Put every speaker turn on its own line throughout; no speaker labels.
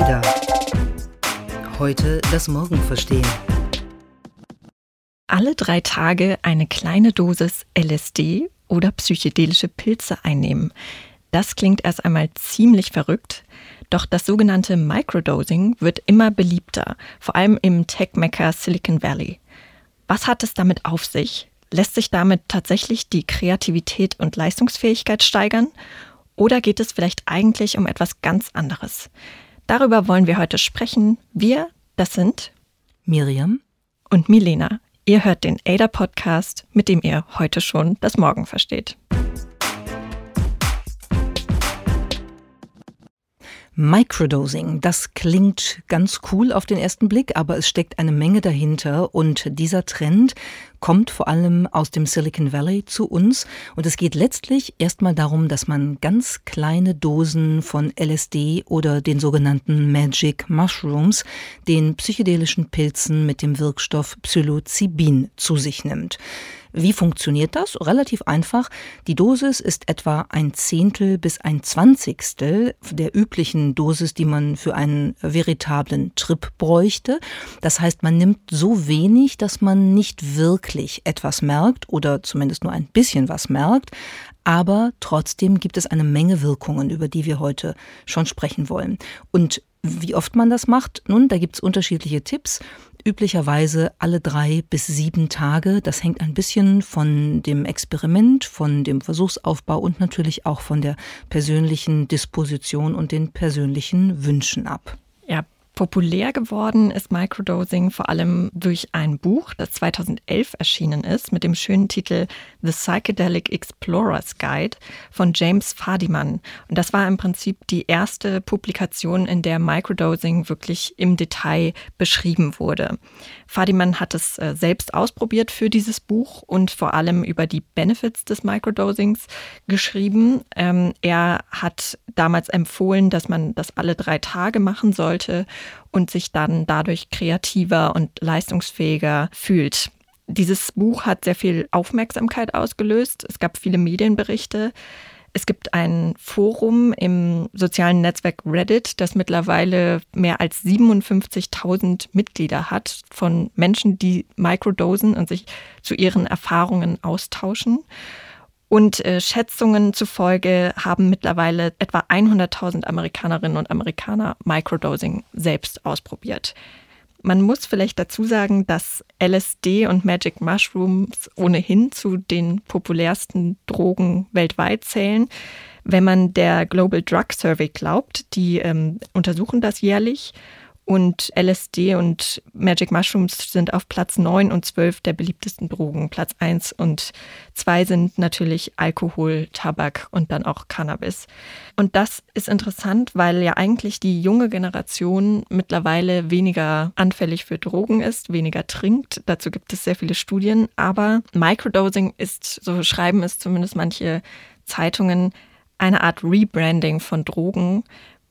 Ada. Heute das Morgen verstehen.
Alle drei Tage eine kleine Dosis LSD oder psychedelische Pilze einnehmen. Das klingt erst einmal ziemlich verrückt, doch das sogenannte Microdosing wird immer beliebter, vor allem im Tech-Mecca Silicon Valley. Was hat es damit auf sich? Lässt sich damit tatsächlich die Kreativität und Leistungsfähigkeit steigern? Oder geht es vielleicht eigentlich um etwas ganz anderes? Darüber wollen wir heute sprechen. Wir, das sind
Miriam
und Milena. Ihr hört den ADA Podcast, mit dem ihr heute schon das Morgen versteht.
Microdosing, das klingt ganz cool auf den ersten Blick, aber es steckt eine Menge dahinter. Und dieser Trend kommt vor allem aus dem Silicon Valley zu uns. Und es geht letztlich erstmal darum, dass man ganz kleine Dosen von LSD oder den sogenannten Magic Mushrooms, den psychedelischen Pilzen mit dem Wirkstoff Psilocybin zu sich nimmt. Wie funktioniert das? Relativ einfach. Die Dosis ist etwa ein Zehntel bis ein Zwanzigstel der üblichen Dosis, die man für einen veritablen Trip bräuchte. Das heißt, man nimmt so wenig, dass man nicht wirklich etwas merkt oder zumindest nur ein bisschen was merkt. Aber trotzdem gibt es eine Menge Wirkungen, über die wir heute schon sprechen wollen. Und wie oft man das macht? Nun, da gibt es unterschiedliche Tipps üblicherweise alle drei bis sieben Tage. Das hängt ein bisschen von dem Experiment, von dem Versuchsaufbau und natürlich auch von der persönlichen Disposition und den persönlichen Wünschen ab.
Ja, Populär geworden ist Microdosing vor allem durch ein Buch, das 2011 erschienen ist, mit dem schönen Titel The Psychedelic Explorer's Guide von James Fadiman. Und das war im Prinzip die erste Publikation, in der Microdosing wirklich im Detail beschrieben wurde. Fadiman hat es äh, selbst ausprobiert für dieses Buch und vor allem über die Benefits des Microdosings geschrieben. Ähm, er hat damals empfohlen, dass man das alle drei Tage machen sollte und sich dann dadurch kreativer und leistungsfähiger fühlt. Dieses Buch hat sehr viel Aufmerksamkeit ausgelöst. Es gab viele Medienberichte. Es gibt ein Forum im sozialen Netzwerk Reddit, das mittlerweile mehr als 57.000 Mitglieder hat von Menschen, die microdosen und sich zu ihren Erfahrungen austauschen. Und äh, Schätzungen zufolge haben mittlerweile etwa 100.000 Amerikanerinnen und Amerikaner Microdosing selbst ausprobiert. Man muss vielleicht dazu sagen, dass LSD und Magic Mushrooms ohnehin zu den populärsten Drogen weltweit zählen. Wenn man der Global Drug Survey glaubt, die ähm, untersuchen das jährlich und LSD und Magic Mushrooms sind auf Platz 9 und 12 der beliebtesten Drogen. Platz 1 und 2 sind natürlich Alkohol, Tabak und dann auch Cannabis. Und das ist interessant, weil ja eigentlich die junge Generation mittlerweile weniger anfällig für Drogen ist, weniger trinkt. Dazu gibt es sehr viele Studien. Aber Microdosing ist, so schreiben es zumindest manche Zeitungen, eine Art Rebranding von Drogen,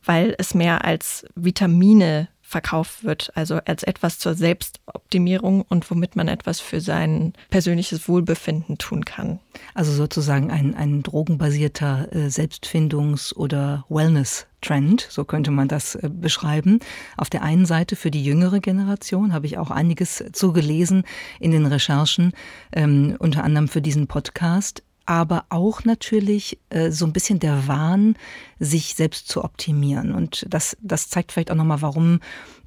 weil es mehr als Vitamine verkauft wird, also als etwas zur Selbstoptimierung und womit man etwas für sein persönliches Wohlbefinden tun kann.
Also sozusagen ein, ein drogenbasierter äh, Selbstfindungs- oder Wellness-Trend, so könnte man das äh, beschreiben. Auf der einen Seite für die jüngere Generation habe ich auch einiges zugelesen in den Recherchen, ähm, unter anderem für diesen Podcast aber auch natürlich äh, so ein bisschen der Wahn, sich selbst zu optimieren. Und das, das zeigt vielleicht auch nochmal, warum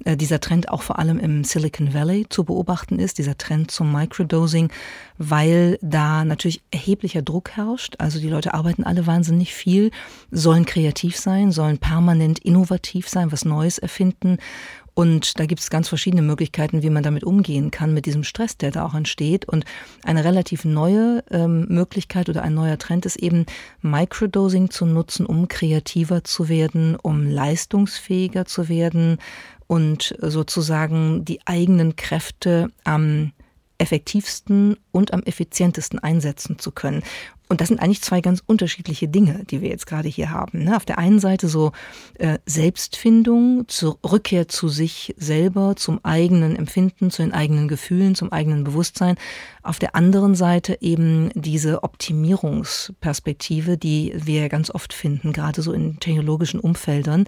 äh, dieser Trend auch vor allem im Silicon Valley zu beobachten ist, dieser Trend zum Microdosing, weil da natürlich erheblicher Druck herrscht. Also die Leute arbeiten alle wahnsinnig viel, sollen kreativ sein, sollen permanent innovativ sein, was Neues erfinden und da gibt es ganz verschiedene Möglichkeiten, wie man damit umgehen kann, mit diesem Stress, der da auch entsteht. Und eine relativ neue ähm, Möglichkeit oder ein neuer Trend ist eben, Microdosing zu nutzen, um kreativer zu werden, um leistungsfähiger zu werden und sozusagen die eigenen Kräfte am effektivsten und am effizientesten einsetzen zu können. Und das sind eigentlich zwei ganz unterschiedliche Dinge, die wir jetzt gerade hier haben. Ne? Auf der einen Seite so äh, Selbstfindung, zur Rückkehr zu sich selber, zum eigenen Empfinden, zu den eigenen Gefühlen, zum eigenen Bewusstsein. Auf der anderen Seite eben diese Optimierungsperspektive, die wir ganz oft finden, gerade so in technologischen Umfeldern.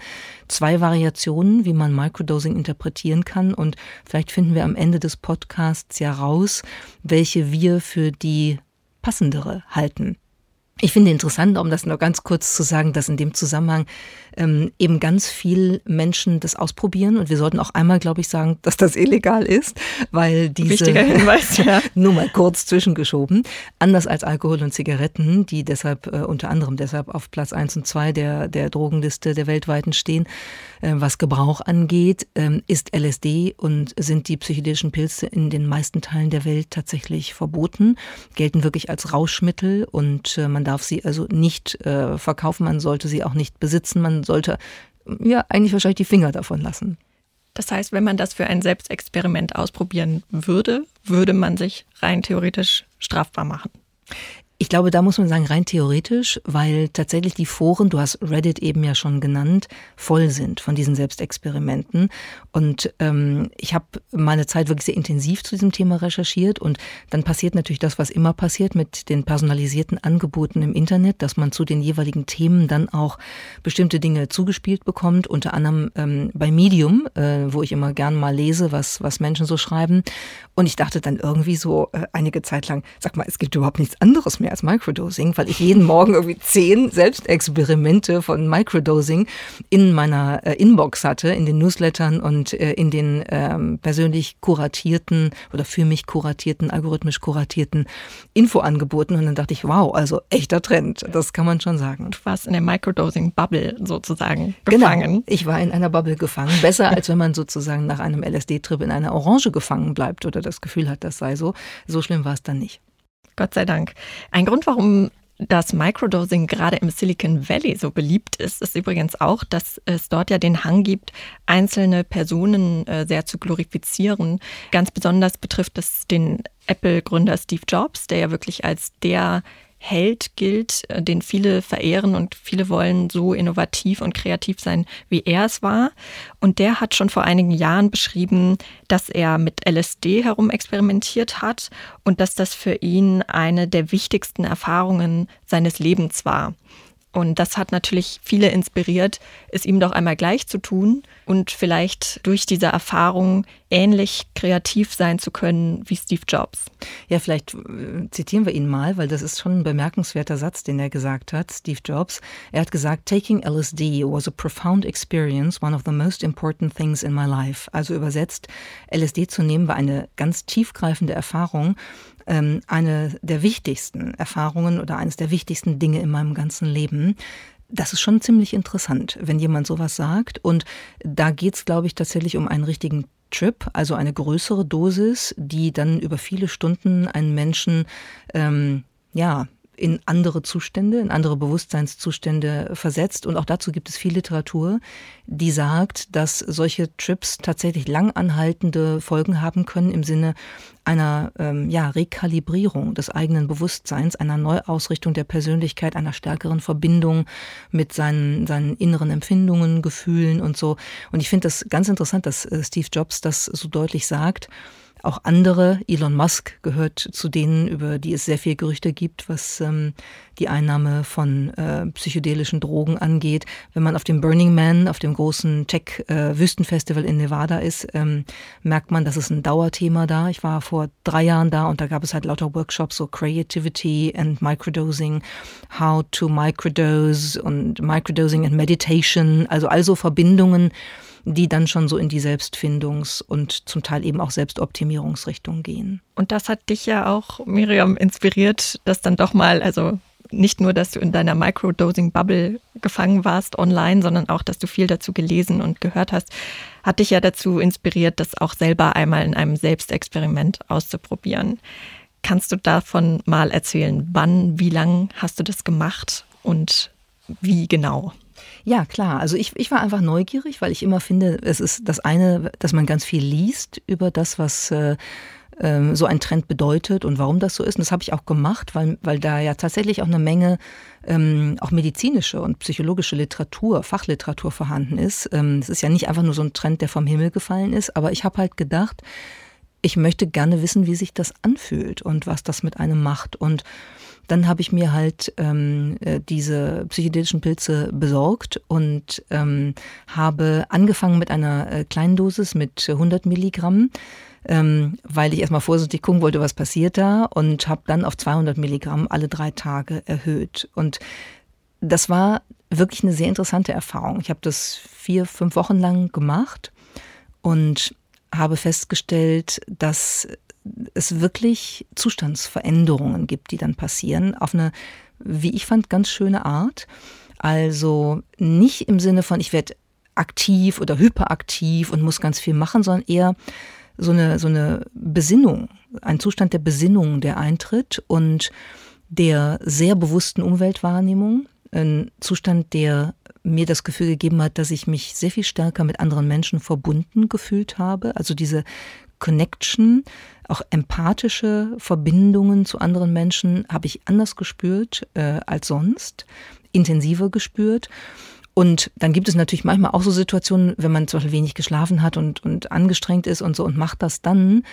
Zwei Variationen, wie man Microdosing interpretieren kann. Und vielleicht finden wir am Ende des Podcasts ja raus, welche wir für die passendere halten. Ich finde interessant, um das noch ganz kurz zu sagen, dass in dem Zusammenhang ähm, eben ganz viel Menschen das ausprobieren und wir sollten auch einmal, glaube ich, sagen, dass das illegal ist, weil diese
wichtiger Hinweis, ja.
nur mal kurz zwischengeschoben, anders als Alkohol und Zigaretten, die deshalb äh, unter anderem deshalb auf Platz eins und zwei der der Drogenliste der weltweiten stehen, äh, was Gebrauch angeht, äh, ist LSD und sind die psychedelischen Pilze in den meisten Teilen der Welt tatsächlich verboten, gelten wirklich als Rauschmittel und äh, man darf sie also nicht äh, verkaufen, man sollte sie auch nicht besitzen, man sollte ja eigentlich wahrscheinlich die Finger davon lassen.
Das heißt, wenn man das für ein Selbstexperiment ausprobieren würde, würde man sich rein theoretisch strafbar machen.
Ich glaube, da muss man sagen, rein theoretisch, weil tatsächlich die Foren, du hast Reddit eben ja schon genannt, voll sind von diesen Selbstexperimenten. Und ähm, ich habe meine Zeit wirklich sehr intensiv zu diesem Thema recherchiert. Und dann passiert natürlich das, was immer passiert mit den personalisierten Angeboten im Internet, dass man zu den jeweiligen Themen dann auch bestimmte Dinge zugespielt bekommt. Unter anderem ähm, bei Medium, äh, wo ich immer gern mal lese, was, was Menschen so schreiben. Und ich dachte dann irgendwie so äh, einige Zeit lang, sag mal, es gibt überhaupt nichts anderes mehr mehr als Microdosing, weil ich jeden Morgen irgendwie zehn Selbstexperimente von Microdosing in meiner äh, Inbox hatte, in den Newslettern und äh, in den ähm, persönlich kuratierten oder für mich kuratierten, algorithmisch kuratierten Infoangeboten. Und dann dachte ich, wow, also echter Trend, das kann man schon sagen.
Du warst in der Microdosing-Bubble sozusagen
genau, gefangen. Genau, ich war in einer Bubble gefangen. Besser, als wenn man sozusagen nach einem LSD-Trip in einer Orange gefangen bleibt oder das Gefühl hat, das sei so. So schlimm war es dann nicht.
Gott sei Dank. Ein Grund, warum das Microdosing gerade im Silicon Valley so beliebt ist, ist übrigens auch, dass es dort ja den Hang gibt, einzelne Personen äh, sehr zu glorifizieren. Ganz besonders betrifft es den Apple-Gründer Steve Jobs, der ja wirklich als der Held gilt, äh, den viele verehren und viele wollen so innovativ und kreativ sein, wie er es war. Und der hat schon vor einigen Jahren beschrieben, dass er mit LSD herumexperimentiert hat und dass das für ihn eine der wichtigsten Erfahrungen seines Lebens war. Und das hat natürlich viele inspiriert, es ihm doch einmal gleich zu tun und vielleicht durch diese Erfahrung ähnlich kreativ sein zu können wie Steve Jobs.
Ja, vielleicht äh, zitieren wir ihn mal, weil das ist schon ein bemerkenswerter Satz, den er gesagt hat, Steve Jobs. Er hat gesagt, Taking LSD was a profound experience, one of the most important things in my life. Also übersetzt, LSD zu nehmen war eine ganz tiefgreifende Erfahrung ähm, eine der wichtigsten Erfahrungen oder eines der wichtigsten Dinge in meinem ganzen Leben. Das ist schon ziemlich interessant, wenn jemand sowas sagt. Und da geht es, glaube ich, tatsächlich um einen richtigen Trip, also eine größere Dosis, die dann über viele Stunden einen Menschen ähm, ja in andere Zustände, in andere Bewusstseinszustände versetzt. Und auch dazu gibt es viel Literatur, die sagt, dass solche Trips tatsächlich langanhaltende Folgen haben können im Sinne einer ähm, ja, Rekalibrierung des eigenen Bewusstseins, einer Neuausrichtung der Persönlichkeit, einer stärkeren Verbindung mit seinen, seinen inneren Empfindungen, Gefühlen und so. Und ich finde das ganz interessant, dass äh, Steve Jobs das so deutlich sagt. Auch andere, Elon Musk gehört zu denen, über die es sehr viel Gerüchte gibt, was ähm, die Einnahme von äh, psychedelischen Drogen angeht. Wenn man auf dem Burning Man, auf dem großen Tech-Wüstenfestival äh, in Nevada ist, ähm, merkt man, dass es ein Dauerthema da. Ich war vor drei Jahren da und da gab es halt lauter Workshops, so Creativity and Microdosing, How to Microdose und Microdosing and Meditation, also also Verbindungen, die dann schon so in die Selbstfindungs- und zum Teil eben auch Selbstoptimierungsrichtung gehen.
Und das hat dich ja auch, Miriam, inspiriert, dass dann doch mal, also nicht nur, dass du in deiner Microdosing-Bubble gefangen warst online, sondern auch, dass du viel dazu gelesen und gehört hast, hat dich ja dazu inspiriert, das auch selber einmal in einem Selbstexperiment auszuprobieren. Kannst du davon mal erzählen? Wann, wie lang hast du das gemacht und wie genau?
Ja, klar. Also ich, ich war einfach neugierig, weil ich immer finde, es ist das eine, dass man ganz viel liest über das, was äh, ähm, so ein Trend bedeutet und warum das so ist. Und das habe ich auch gemacht, weil, weil da ja tatsächlich auch eine Menge ähm, auch medizinische und psychologische Literatur, Fachliteratur vorhanden ist. Ähm, es ist ja nicht einfach nur so ein Trend, der vom Himmel gefallen ist, aber ich habe halt gedacht, ich möchte gerne wissen, wie sich das anfühlt und was das mit einem macht. Und dann habe ich mir halt ähm, äh, diese psychedelischen Pilze besorgt und ähm, habe angefangen mit einer äh, kleinen Dosis mit 100 Milligramm, ähm, weil ich erstmal vorsichtig gucken wollte, was passiert da und habe dann auf 200 Milligramm alle drei Tage erhöht. Und das war wirklich eine sehr interessante Erfahrung. Ich habe das vier, fünf Wochen lang gemacht und habe festgestellt, dass es wirklich Zustandsveränderungen gibt, die dann passieren, auf eine, wie ich fand, ganz schöne Art. Also nicht im Sinne von, ich werde aktiv oder hyperaktiv und muss ganz viel machen, sondern eher so eine, so eine Besinnung, ein Zustand der Besinnung, der eintritt und der sehr bewussten Umweltwahrnehmung, ein Zustand, der mir das Gefühl gegeben hat, dass ich mich sehr viel stärker mit anderen Menschen verbunden gefühlt habe. Also diese Connection, auch empathische Verbindungen zu anderen Menschen habe ich anders gespürt äh, als sonst, intensiver gespürt. Und dann gibt es natürlich manchmal auch so Situationen, wenn man zum Beispiel wenig geschlafen hat und, und angestrengt ist und so und macht das dann,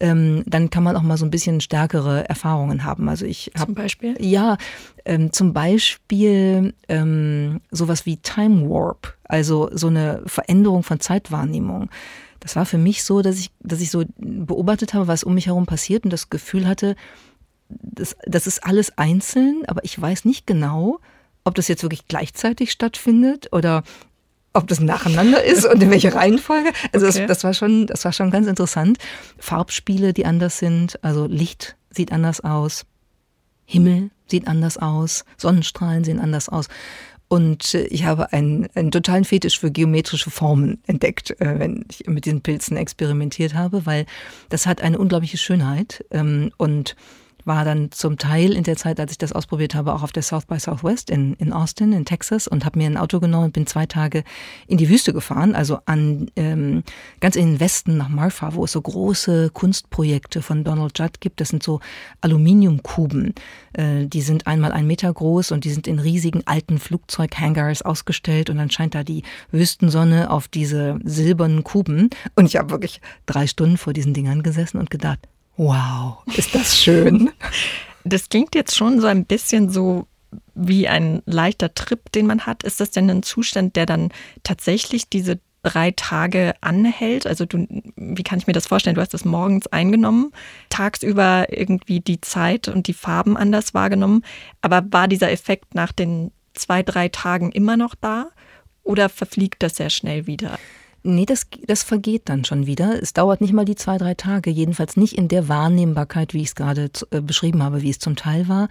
ähm, dann kann man auch mal so ein bisschen stärkere Erfahrungen haben. Also ich habe
zum Beispiel
ja ähm, zum Beispiel ähm, sowas wie Time Warp, also so eine Veränderung von Zeitwahrnehmung. Das war für mich so, dass ich, dass ich so beobachtet habe, was um mich herum passiert und das Gefühl hatte, das, das ist alles einzeln, aber ich weiß nicht genau, ob das jetzt wirklich gleichzeitig stattfindet oder ob das nacheinander ist und in welcher Reihenfolge. Also okay. das, das, war schon, das war schon ganz interessant. Farbspiele, die anders sind, also Licht sieht anders aus, Himmel sieht anders aus, Sonnenstrahlen sehen anders aus. Und äh, ich habe einen, einen totalen Fetisch für geometrische Formen entdeckt, äh, wenn ich mit diesen Pilzen experimentiert habe, weil das hat eine unglaubliche Schönheit. Ähm, und war dann zum Teil in der Zeit, als ich das ausprobiert habe, auch auf der South by Southwest in, in Austin, in Texas und habe mir ein Auto genommen und bin zwei Tage in die Wüste gefahren, also an ähm, ganz in den Westen nach Marfa, wo es so große Kunstprojekte von Donald Judd gibt. Das sind so Aluminiumkuben. Äh, die sind einmal ein Meter groß und die sind in riesigen alten Flugzeughangars ausgestellt und dann scheint da die Wüstensonne auf diese silbernen Kuben. Und ich habe wirklich drei Stunden vor diesen Dingern gesessen und gedacht, Wow, ist das schön.
Das klingt jetzt schon so ein bisschen so wie ein leichter Trip, den man hat. Ist das denn ein Zustand, der dann tatsächlich diese drei Tage anhält? Also du, wie kann ich mir das vorstellen? Du hast das morgens eingenommen, tagsüber irgendwie die Zeit und die Farben anders wahrgenommen. Aber war dieser Effekt nach den zwei, drei Tagen immer noch da? Oder verfliegt das sehr schnell wieder?
Nee, das, das vergeht dann schon wieder. Es dauert nicht mal die zwei, drei Tage, jedenfalls nicht in der Wahrnehmbarkeit, wie ich es gerade äh, beschrieben habe, wie es zum Teil war.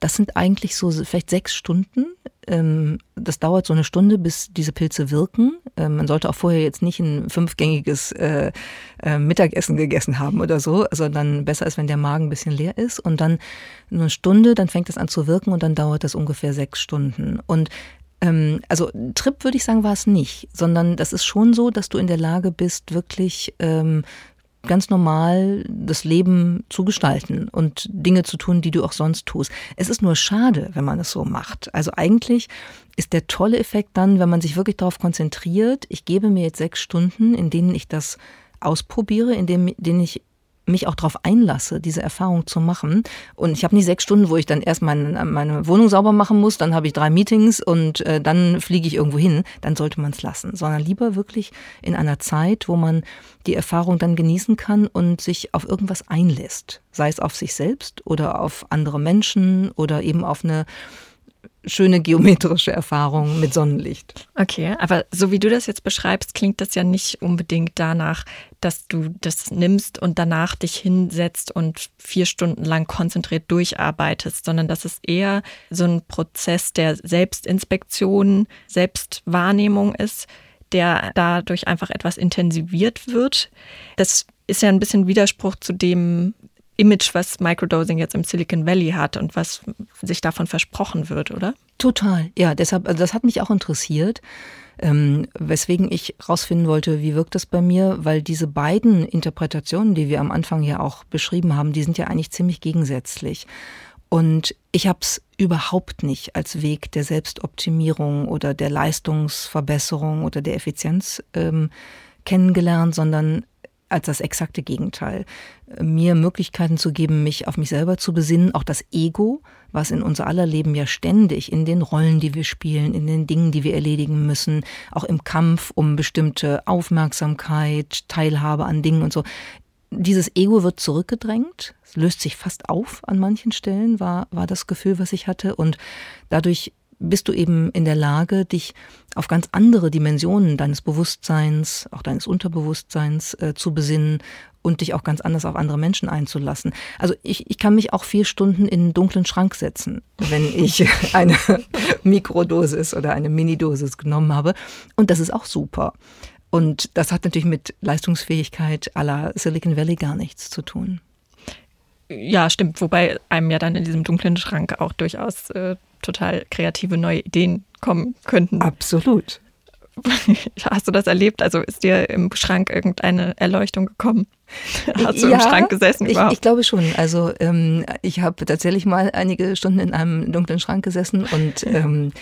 Das sind eigentlich so vielleicht sechs Stunden. Ähm, das dauert so eine Stunde, bis diese Pilze wirken. Ähm, man sollte auch vorher jetzt nicht ein fünfgängiges äh, äh, Mittagessen gegessen haben oder so, sondern besser ist, wenn der Magen ein bisschen leer ist. Und dann eine Stunde, dann fängt es an zu wirken und dann dauert das ungefähr sechs Stunden. Und ähm, also Trip würde ich sagen, war es nicht, sondern das ist schon so, dass du in der Lage bist, wirklich ähm, ganz normal das Leben zu gestalten und Dinge zu tun, die du auch sonst tust. Es ist nur schade, wenn man es so macht. Also eigentlich ist der tolle Effekt dann, wenn man sich wirklich darauf konzentriert, ich gebe mir jetzt sechs Stunden, in denen ich das ausprobiere, in denen ich mich auch darauf einlasse, diese Erfahrung zu machen. Und ich habe nicht sechs Stunden, wo ich dann erst meine, meine Wohnung sauber machen muss, dann habe ich drei Meetings und äh, dann fliege ich irgendwo hin. Dann sollte man es lassen, sondern lieber wirklich in einer Zeit, wo man die Erfahrung dann genießen kann und sich auf irgendwas einlässt. Sei es auf sich selbst oder auf andere Menschen oder eben auf eine schöne geometrische Erfahrung mit Sonnenlicht.
Okay, aber so wie du das jetzt beschreibst, klingt das ja nicht unbedingt danach, dass du das nimmst und danach dich hinsetzt und vier Stunden lang konzentriert durcharbeitest, sondern das ist eher so ein Prozess der Selbstinspektion, Selbstwahrnehmung ist, der dadurch einfach etwas intensiviert wird. Das ist ja ein bisschen Widerspruch zu dem, Image, was Microdosing jetzt im Silicon Valley hat und was sich davon versprochen wird, oder?
Total, ja. Deshalb, also das hat mich auch interessiert. Ähm, weswegen ich rausfinden wollte, wie wirkt das bei mir, weil diese beiden Interpretationen, die wir am Anfang ja auch beschrieben haben, die sind ja eigentlich ziemlich gegensätzlich. Und ich habe es überhaupt nicht als Weg der Selbstoptimierung oder der Leistungsverbesserung oder der Effizienz ähm, kennengelernt, sondern als das exakte Gegenteil. Mir Möglichkeiten zu geben, mich auf mich selber zu besinnen, auch das Ego, was in unser aller Leben ja ständig in den Rollen, die wir spielen, in den Dingen, die wir erledigen müssen, auch im Kampf um bestimmte Aufmerksamkeit, Teilhabe an Dingen und so. Dieses Ego wird zurückgedrängt, es löst sich fast auf an manchen Stellen, war, war das Gefühl, was ich hatte. Und dadurch bist du eben in der Lage, dich auf ganz andere Dimensionen deines Bewusstseins, auch deines Unterbewusstseins äh, zu besinnen und dich auch ganz anders auf andere Menschen einzulassen. Also ich, ich kann mich auch vier Stunden in einen dunklen Schrank setzen, wenn ich eine Mikrodosis oder eine Minidosis genommen habe. Und das ist auch super. Und das hat natürlich mit Leistungsfähigkeit aller Silicon Valley gar nichts zu tun.
Ja, stimmt. Wobei einem ja dann in diesem dunklen Schrank auch durchaus äh, total kreative neue Ideen kommen könnten.
Absolut.
Hast du das erlebt? Also ist dir im Schrank irgendeine Erleuchtung gekommen? Hast du ja, im Schrank gesessen
überhaupt? Ich, ich glaube schon. Also ähm, ich habe tatsächlich mal einige Stunden in einem dunklen Schrank gesessen und ähm, äh,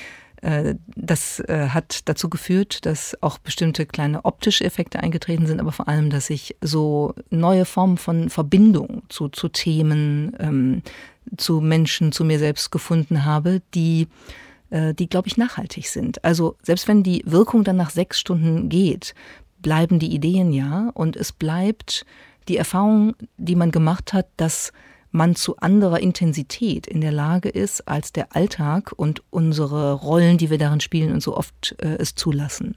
das äh, hat dazu geführt, dass auch bestimmte kleine optische Effekte eingetreten sind, aber vor allem, dass ich so neue Formen von Verbindung zu, zu Themen, ähm, zu Menschen, zu mir selbst gefunden habe, die äh, die, glaube ich, nachhaltig sind. Also selbst wenn die Wirkung dann nach sechs Stunden geht, bleiben die Ideen ja und es bleibt die Erfahrung, die man gemacht hat, dass man zu anderer Intensität in der Lage ist, als der Alltag und unsere Rollen, die wir darin spielen und so oft äh, es zulassen.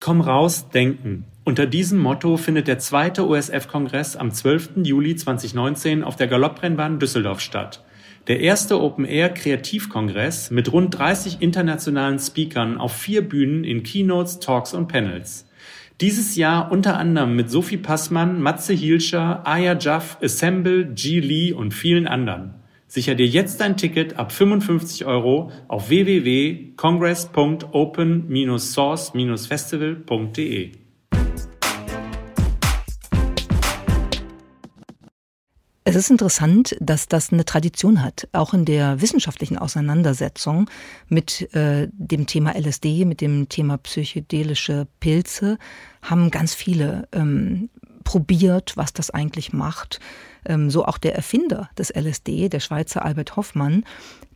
Komm raus, denken. Unter diesem Motto findet der zweite OSF-Kongress am 12. Juli 2019 auf der Galopprennbahn Düsseldorf statt. Der erste Open-Air-Kreativkongress mit rund 30 internationalen Speakern auf vier Bühnen in Keynotes, Talks und Panels. Dieses Jahr unter anderem mit Sophie Passmann, Matze Hielscher, Aya Jaff, Assemble, G. Lee und vielen anderen. Sicher dir jetzt dein Ticket ab 55 Euro auf www.congress.open-source-festival.de.
Es ist interessant, dass das eine Tradition hat, auch in der wissenschaftlichen Auseinandersetzung mit äh, dem Thema LSD, mit dem Thema psychedelische Pilze, haben ganz viele ähm, probiert, was das eigentlich macht. Ähm, so auch der Erfinder des LSD, der Schweizer Albert Hoffmann,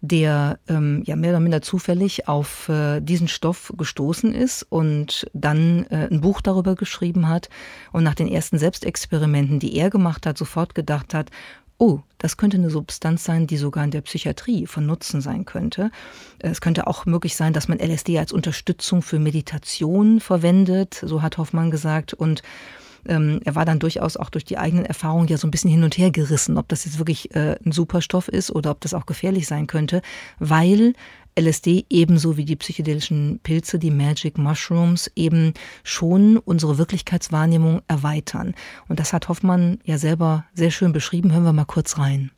der ähm, ja mehr oder minder zufällig auf äh, diesen Stoff gestoßen ist und dann äh, ein Buch darüber geschrieben hat und nach den ersten Selbstexperimenten, die er gemacht hat, sofort gedacht hat, oh, das könnte eine Substanz sein, die sogar in der Psychiatrie von Nutzen sein könnte. Es könnte auch möglich sein, dass man LSD als Unterstützung für Meditation verwendet, so hat Hoffmann gesagt. Und ähm, er war dann durchaus auch durch die eigenen Erfahrungen ja so ein bisschen hin und her gerissen, ob das jetzt wirklich äh, ein Superstoff ist oder ob das auch gefährlich sein könnte, weil LSD ebenso wie die psychedelischen Pilze, die Magic Mushrooms, eben schon unsere Wirklichkeitswahrnehmung erweitern. Und das hat Hoffmann ja selber sehr schön beschrieben. Hören wir mal kurz rein.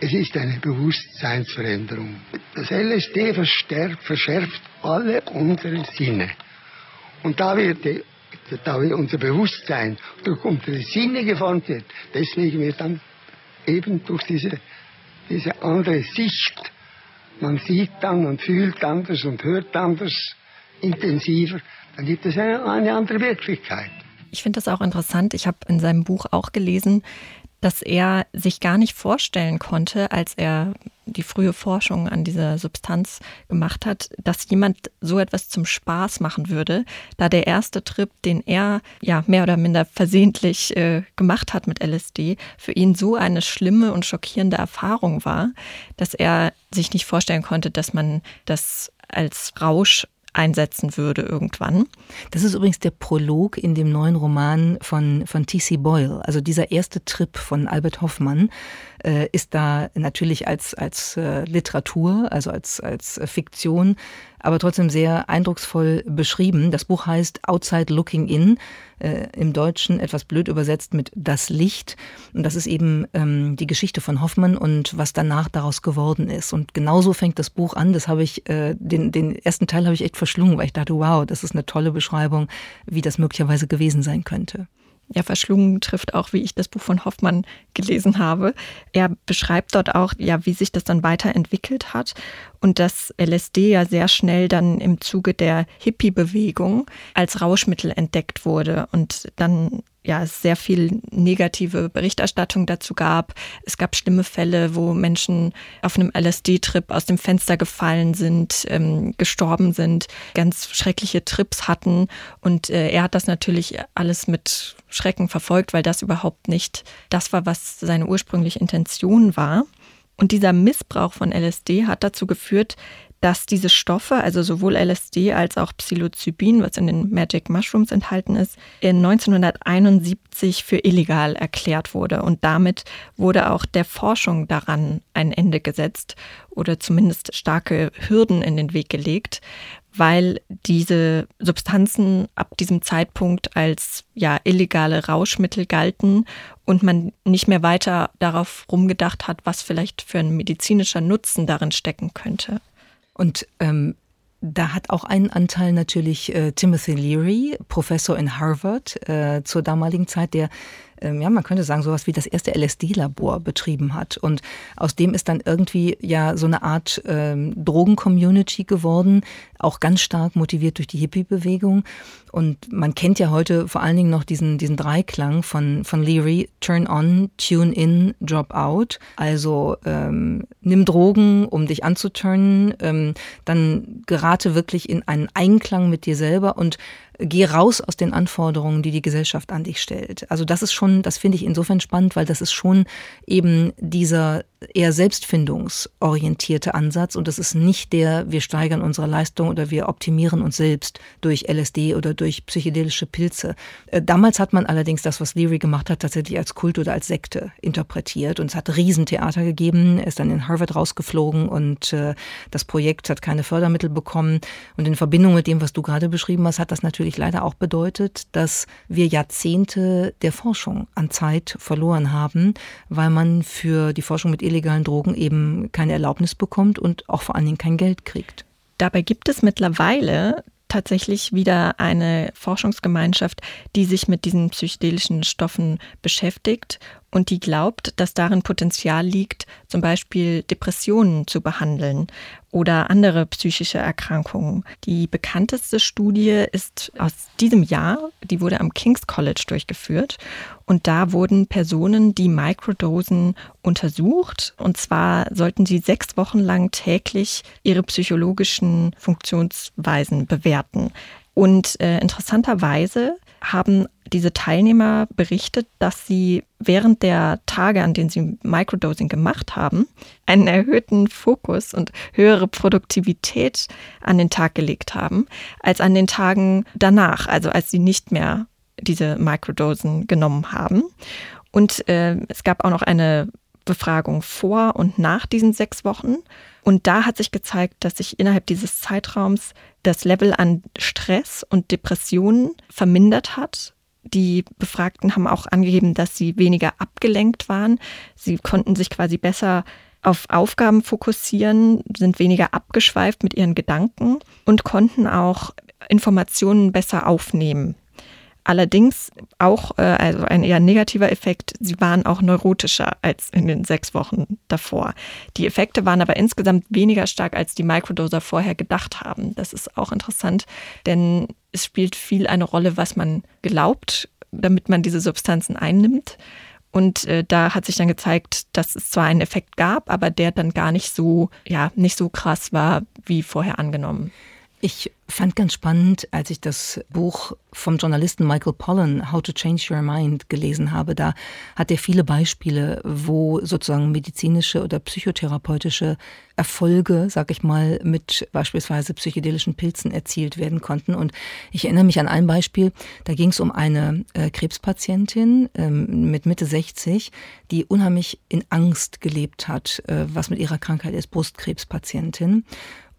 Es ist eine Bewusstseinsveränderung. Das LSD verstärkt, verschärft alle unsere Sinne. Und da wird die da unser Bewusstsein durch unsere Sinne geformt wird. Deswegen wird dann eben durch diese, diese andere Sicht, man sieht dann und fühlt anders und hört anders, intensiver, dann gibt es eine, eine andere Wirklichkeit.
Ich finde das auch interessant. Ich habe in seinem Buch auch gelesen, dass er sich gar nicht vorstellen konnte, als er die frühe Forschung an dieser Substanz gemacht hat, dass jemand so etwas zum Spaß machen würde, da der erste Trip, den er ja mehr oder minder versehentlich äh, gemacht hat mit LSD, für ihn so eine schlimme und schockierende Erfahrung war, dass er sich nicht vorstellen konnte, dass man das als Rausch einsetzen würde irgendwann.
Das ist übrigens der Prolog in dem neuen Roman von, von T.C. Boyle. Also dieser erste Trip von Albert Hoffmann äh, ist da natürlich als, als äh, Literatur, also als, als Fiktion aber trotzdem sehr eindrucksvoll beschrieben. Das Buch heißt Outside Looking In, äh, im Deutschen etwas blöd übersetzt mit Das Licht. Und das ist eben ähm, die Geschichte von Hoffmann und was danach daraus geworden ist. Und genauso fängt das Buch an. Das habe ich, äh, den, den ersten Teil habe ich echt verschlungen, weil ich dachte, wow, das ist eine tolle Beschreibung, wie das möglicherweise gewesen sein könnte
ja, verschlungen trifft auch, wie ich das Buch von Hoffmann gelesen habe. Er beschreibt dort auch, ja, wie sich das dann weiterentwickelt hat und dass LSD ja sehr schnell dann im Zuge der Hippie-Bewegung als Rauschmittel entdeckt wurde und dann ja, es sehr viel negative Berichterstattung dazu gab. Es gab schlimme Fälle, wo Menschen auf einem LSD-Trip aus dem Fenster gefallen sind, ähm, gestorben sind, ganz schreckliche Trips hatten. Und äh, er hat das natürlich alles mit Schrecken verfolgt, weil das überhaupt nicht das war, was seine ursprüngliche Intention war. Und dieser Missbrauch von LSD hat dazu geführt, dass diese Stoffe, also sowohl LSD als auch Psilocybin, was in den Magic Mushrooms enthalten ist, in 1971 für illegal erklärt wurde. Und damit wurde auch der Forschung daran ein Ende gesetzt oder zumindest starke Hürden in den Weg gelegt, weil diese Substanzen ab diesem Zeitpunkt als ja illegale Rauschmittel galten und man nicht mehr weiter darauf rumgedacht hat, was vielleicht für ein medizinischer Nutzen darin stecken könnte.
Und ähm, da hat auch einen Anteil natürlich äh, Timothy Leary, Professor in Harvard äh, zur damaligen Zeit, der ähm, ja, man könnte sagen, sowas wie das erste LSD-Labor betrieben hat. Und aus dem ist dann irgendwie ja so eine Art ähm, Drogen-Community geworden, auch ganz stark motiviert durch die Hippie-Bewegung. Und man kennt ja heute vor allen Dingen noch diesen, diesen Dreiklang von, von Leary, Turn on, Tune in, Drop out. Also ähm, nimm Drogen, um dich anzuturnen, ähm, dann gerate wirklich in einen Einklang mit dir selber und geh raus aus den Anforderungen, die die Gesellschaft an dich stellt. Also das ist schon, das finde ich insofern spannend, weil das ist schon eben dieser eher selbstfindungsorientierte Ansatz und das ist nicht der, wir steigern unsere Leistung oder wir optimieren uns selbst durch LSD oder durch psychedelische Pilze. Äh, damals hat man allerdings das, was Leary gemacht hat, tatsächlich als Kult oder als Sekte interpretiert und es hat Riesentheater gegeben, er ist dann in Harvard rausgeflogen und äh, das Projekt hat keine Fördermittel bekommen und in Verbindung mit dem, was du gerade beschrieben hast, hat das natürlich leider auch bedeutet, dass wir Jahrzehnte der Forschung an Zeit verloren haben, weil man für die Forschung mit illegalen Drogen eben keine Erlaubnis bekommt und auch vor allen Dingen kein Geld kriegt.
Dabei gibt es mittlerweile tatsächlich wieder eine Forschungsgemeinschaft, die sich mit diesen psychedelischen Stoffen beschäftigt und die glaubt, dass darin Potenzial liegt, zum Beispiel Depressionen zu behandeln oder andere psychische Erkrankungen. Die bekannteste Studie ist aus diesem Jahr, die wurde am King's College durchgeführt und da wurden Personen, die Microdosen untersucht und zwar sollten sie sechs Wochen lang täglich ihre psychologischen Funktionsweisen bewerten. Und äh, interessanterweise haben diese Teilnehmer berichtet, dass sie während der Tage, an denen sie Microdosing gemacht haben, einen erhöhten Fokus und höhere Produktivität an den Tag gelegt haben, als an den Tagen danach, also als sie nicht mehr diese Microdosen genommen haben. Und äh, es gab auch noch eine Befragung vor und nach diesen sechs Wochen. Und da hat sich gezeigt, dass sich innerhalb dieses Zeitraums das Level an Stress und Depressionen vermindert hat. Die Befragten haben auch angegeben, dass sie weniger abgelenkt waren. Sie konnten sich quasi besser auf Aufgaben fokussieren, sind weniger abgeschweift mit ihren Gedanken und konnten auch Informationen besser aufnehmen. Allerdings auch, äh, also ein eher negativer Effekt, sie waren auch neurotischer als in den sechs Wochen davor. Die Effekte waren aber insgesamt weniger stark, als die Microdoser vorher gedacht haben. Das ist auch interessant, denn es spielt viel eine Rolle, was man glaubt, damit man diese Substanzen einnimmt. Und äh, da hat sich dann gezeigt, dass es zwar einen Effekt gab, aber der dann gar nicht so, ja, nicht so krass war, wie vorher angenommen.
Ich fand ganz spannend, als ich das Buch vom Journalisten Michael Pollan, How to Change Your Mind, gelesen habe. Da hat er viele Beispiele, wo sozusagen medizinische oder psychotherapeutische Erfolge, sag ich mal, mit beispielsweise psychedelischen Pilzen erzielt werden konnten. Und ich erinnere mich an ein Beispiel, da ging es um eine äh, Krebspatientin ähm, mit Mitte 60, die unheimlich in Angst gelebt hat, äh, was mit ihrer Krankheit ist, Brustkrebspatientin.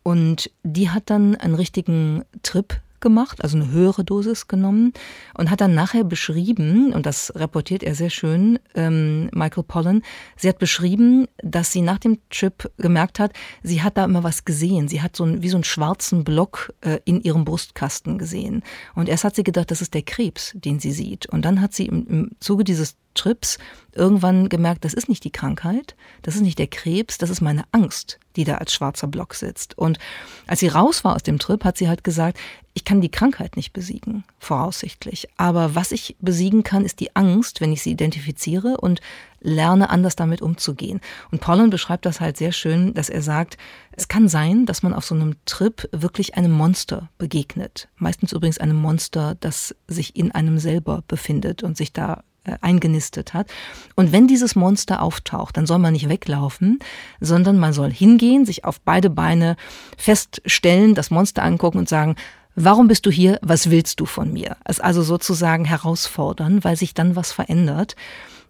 Und die hat dann einen richtigen Trip gemacht, also eine höhere Dosis genommen und hat dann nachher beschrieben, und das reportiert er sehr schön, ähm, Michael Pollan, sie hat beschrieben, dass sie nach dem Trip gemerkt hat, sie hat da immer was gesehen. Sie hat so ein, wie so einen schwarzen Block äh, in ihrem Brustkasten gesehen. Und erst hat sie gedacht, das ist der Krebs, den sie sieht. Und dann hat sie im, im Zuge dieses Trips irgendwann gemerkt, das ist nicht die Krankheit, das ist nicht der Krebs, das ist meine Angst, die da als schwarzer Block sitzt. Und als sie raus war aus dem Trip, hat sie halt gesagt, ich kann die Krankheit nicht besiegen, voraussichtlich. Aber was ich besiegen kann, ist die Angst, wenn ich sie identifiziere und lerne anders damit umzugehen. Und Pollen beschreibt das halt sehr schön, dass er sagt, es kann sein, dass man auf so einem Trip wirklich einem Monster begegnet. Meistens übrigens einem Monster, das sich in einem selber befindet und sich da eingenistet hat. Und wenn dieses Monster auftaucht, dann soll man nicht weglaufen, sondern man soll hingehen, sich auf beide Beine feststellen, das Monster angucken und sagen, Warum bist du hier? Was willst du von mir? Es also sozusagen herausfordern, weil sich dann was verändert.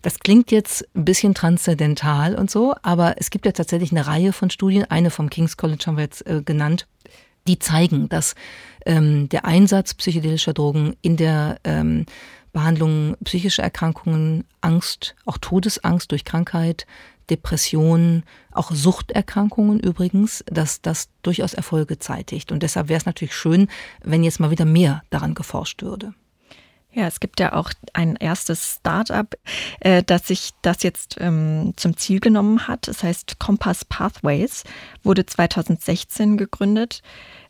Das klingt jetzt ein bisschen transzendental und so, aber es gibt ja tatsächlich eine Reihe von Studien, eine vom King's College haben wir jetzt äh, genannt, die zeigen, dass ähm, der Einsatz psychedelischer Drogen in der ähm, Behandlung psychischer Erkrankungen, Angst, auch Todesangst durch Krankheit, Depressionen, auch Suchterkrankungen übrigens, dass das durchaus Erfolge zeitigt. Und deshalb wäre es natürlich schön, wenn jetzt mal wieder mehr daran geforscht würde.
Ja, es gibt ja auch ein erstes Start-up, äh, das sich das jetzt ähm, zum Ziel genommen hat. Es heißt Compass Pathways, wurde 2016 gegründet.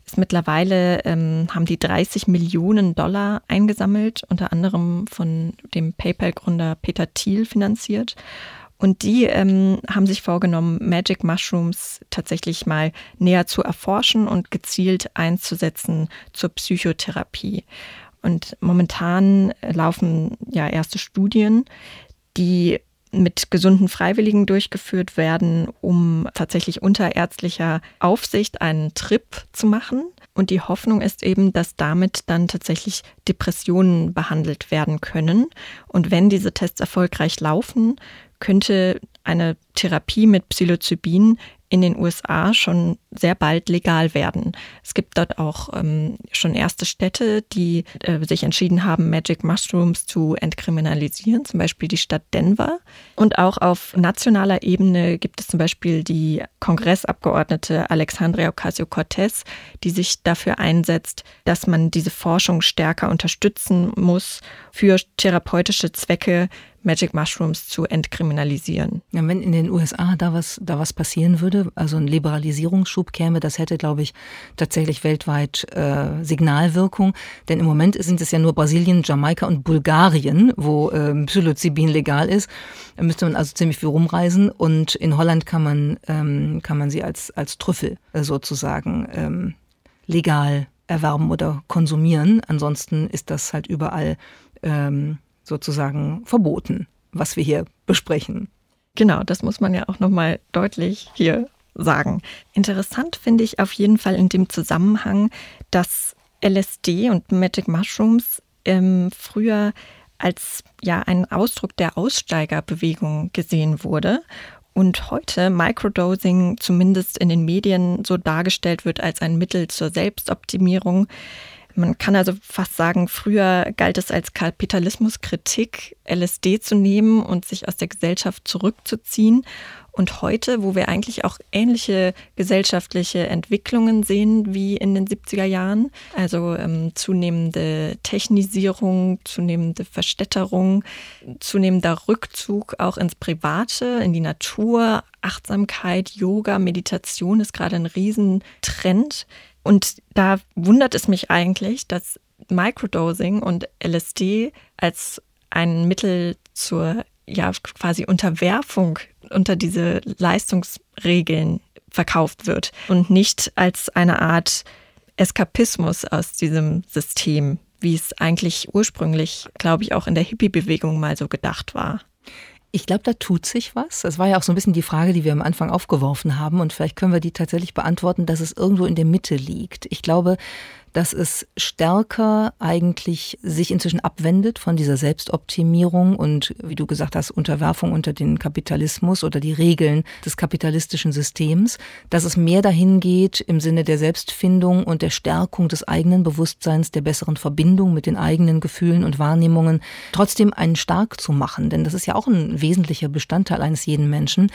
Ist mittlerweile ähm, haben die 30 Millionen Dollar eingesammelt, unter anderem von dem PayPal-Gründer Peter Thiel finanziert. Und die ähm, haben sich vorgenommen, Magic Mushrooms tatsächlich mal näher zu erforschen und gezielt einzusetzen zur Psychotherapie. Und momentan laufen ja erste Studien, die mit gesunden Freiwilligen durchgeführt werden, um tatsächlich unter ärztlicher Aufsicht einen Trip zu machen. Und die Hoffnung ist eben, dass damit dann tatsächlich Depressionen behandelt werden können. Und wenn diese Tests erfolgreich laufen, könnte eine Therapie mit Psilocybin in den USA schon sehr bald legal werden. Es gibt dort auch ähm, schon erste Städte, die äh, sich entschieden haben, Magic Mushrooms zu entkriminalisieren, zum Beispiel die Stadt Denver. Und auch auf nationaler Ebene gibt es zum Beispiel die Kongressabgeordnete Alexandria Ocasio-Cortez, die sich dafür einsetzt, dass man diese Forschung stärker unterstützen muss für therapeutische Zwecke Magic Mushrooms zu entkriminalisieren.
Ja, wenn in den USA da was, da was passieren würde, also ein Liberalisierungsschub käme, das hätte, glaube ich, tatsächlich weltweit äh, Signalwirkung. Denn im Moment sind es ja nur Brasilien, Jamaika und Bulgarien, wo äh, Psilocybin legal ist. Da müsste man also ziemlich viel rumreisen. Und in Holland kann man, ähm, kann man sie als, als Trüffel äh, sozusagen ähm, legal erwerben oder konsumieren. Ansonsten ist das halt überall ähm, sozusagen verboten, was wir hier besprechen.
Genau, das muss man ja auch nochmal deutlich hier sagen. Interessant finde ich auf jeden Fall in dem Zusammenhang, dass LSD und Magic Mushrooms ähm, früher als ja ein Ausdruck der Aussteigerbewegung gesehen wurde und heute Microdosing zumindest in den Medien so dargestellt wird als ein Mittel zur Selbstoptimierung. Man kann also fast sagen, früher galt es als Kapitalismuskritik, LSD zu nehmen und sich aus der Gesellschaft zurückzuziehen. Und heute, wo wir eigentlich auch ähnliche gesellschaftliche Entwicklungen sehen wie in den 70er Jahren, also ähm, zunehmende Technisierung, zunehmende Verstädterung, zunehmender Rückzug auch ins Private, in die Natur, Achtsamkeit, Yoga, Meditation ist gerade ein Riesentrend. Und da wundert es mich eigentlich, dass Microdosing und LSD als ein Mittel zur ja quasi Unterwerfung unter diese Leistungsregeln verkauft wird und nicht als eine Art Eskapismus aus diesem System, wie es eigentlich ursprünglich, glaube ich, auch in der Hippie-Bewegung mal so gedacht war.
Ich glaube, da tut sich was. Das war ja auch so ein bisschen die Frage, die wir am Anfang aufgeworfen haben. Und vielleicht können wir die tatsächlich beantworten, dass es irgendwo in der Mitte liegt. Ich glaube, dass es stärker eigentlich sich inzwischen abwendet von dieser Selbstoptimierung und, wie du gesagt hast, Unterwerfung unter den Kapitalismus oder die Regeln des kapitalistischen Systems, dass es mehr dahin geht im Sinne der Selbstfindung und der Stärkung des eigenen Bewusstseins, der besseren Verbindung mit den eigenen Gefühlen und Wahrnehmungen, trotzdem einen stark zu machen. Denn das ist ja auch ein wesentlicher Bestandteil eines jeden Menschen.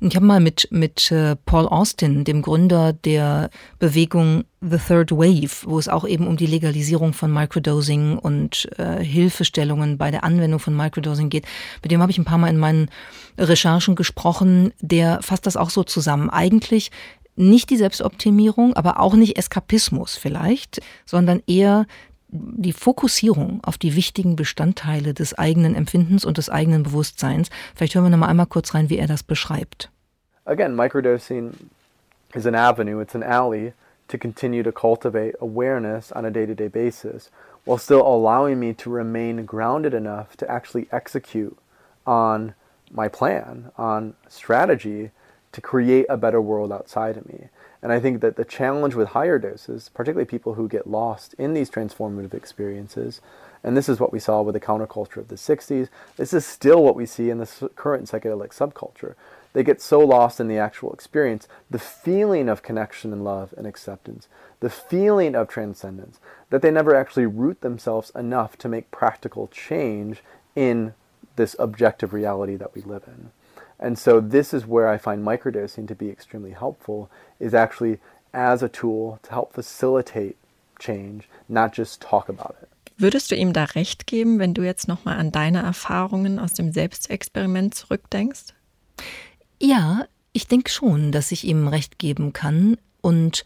Ich habe mal mit, mit äh, Paul Austin, dem Gründer der Bewegung The Third Wave, wo es auch eben um die Legalisierung von Microdosing und äh, Hilfestellungen bei der Anwendung von Microdosing geht, mit dem habe ich ein paar Mal in meinen Recherchen gesprochen. Der fasst das auch so zusammen. Eigentlich nicht die Selbstoptimierung, aber auch nicht Eskapismus vielleicht, sondern eher die Fokussierung auf die wichtigen Bestandteile des eigenen Empfindens und des eigenen Bewusstseins. Vielleicht hören wir noch mal einmal kurz rein, wie er das beschreibt.
Again, microdosing is an avenue, it's an alley to continue to cultivate awareness on a day-to-day -day basis while still allowing me to remain grounded enough to actually execute on my plan, on strategy to create a better world outside of me. And I think that the challenge with higher doses, particularly people who get lost in these transformative experiences, and this is what we saw with the counterculture of the 60s, this is still what we see in the current psychedelic subculture. They get so lost in the actual experience, the feeling of connection and love and acceptance, the feeling of transcendence, that they never actually root themselves enough to make practical change in this objective reality that we live in. And so this is where I find microdosing to be extremely helpful is actually as a tool to help facilitate change, not just talk about it.
Würdest du ihm da recht geben, wenn du jetzt nochmal an deine Erfahrungen aus dem Selbstexperiment zurückdenkst?
Ja, ich denke schon, dass ich ihm recht geben kann. Und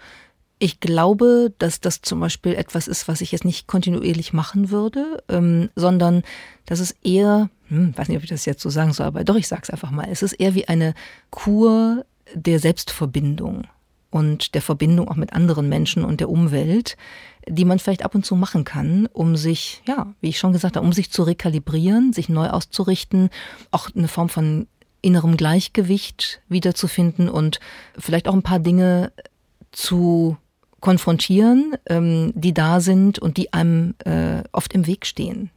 ich glaube, dass das zum Beispiel etwas ist, was ich jetzt nicht kontinuierlich machen würde, ähm, sondern dass es eher hm, weiß nicht, ob ich das jetzt so sagen soll, aber doch, ich sag's einfach mal. Es ist eher wie eine Kur der Selbstverbindung und der Verbindung auch mit anderen Menschen und der Umwelt, die man vielleicht ab und zu machen kann, um sich, ja, wie ich schon gesagt habe, um sich zu rekalibrieren, sich neu auszurichten, auch eine Form von innerem Gleichgewicht wiederzufinden und vielleicht auch ein paar Dinge zu konfrontieren, ähm, die da sind und die einem äh, oft im Weg stehen.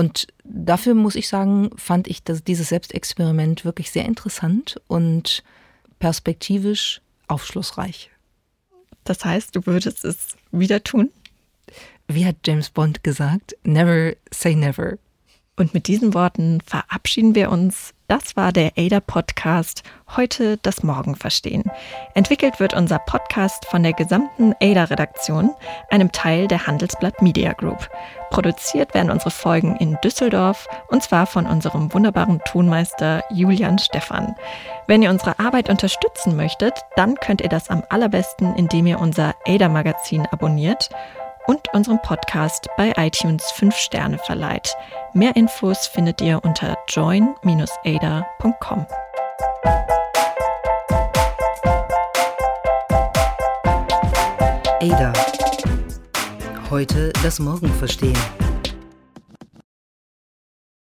Und dafür muss ich sagen, fand ich dass dieses Selbstexperiment wirklich sehr interessant und perspektivisch aufschlussreich.
Das heißt, du würdest es wieder tun?
Wie hat James Bond gesagt? Never say never.
Und mit diesen Worten verabschieden wir uns. Das war der ADA Podcast. Heute das Morgen verstehen. Entwickelt wird unser Podcast von der gesamten ADA Redaktion, einem Teil der Handelsblatt Media Group. Produziert werden unsere Folgen in Düsseldorf und zwar von unserem wunderbaren Tonmeister Julian Stephan. Wenn ihr unsere Arbeit unterstützen möchtet, dann könnt ihr das am allerbesten, indem ihr unser ADA Magazin abonniert und unserem Podcast bei iTunes 5 Sterne verleiht. Mehr Infos findet ihr unter join-ada.com.
Ada. Heute das Morgen verstehen.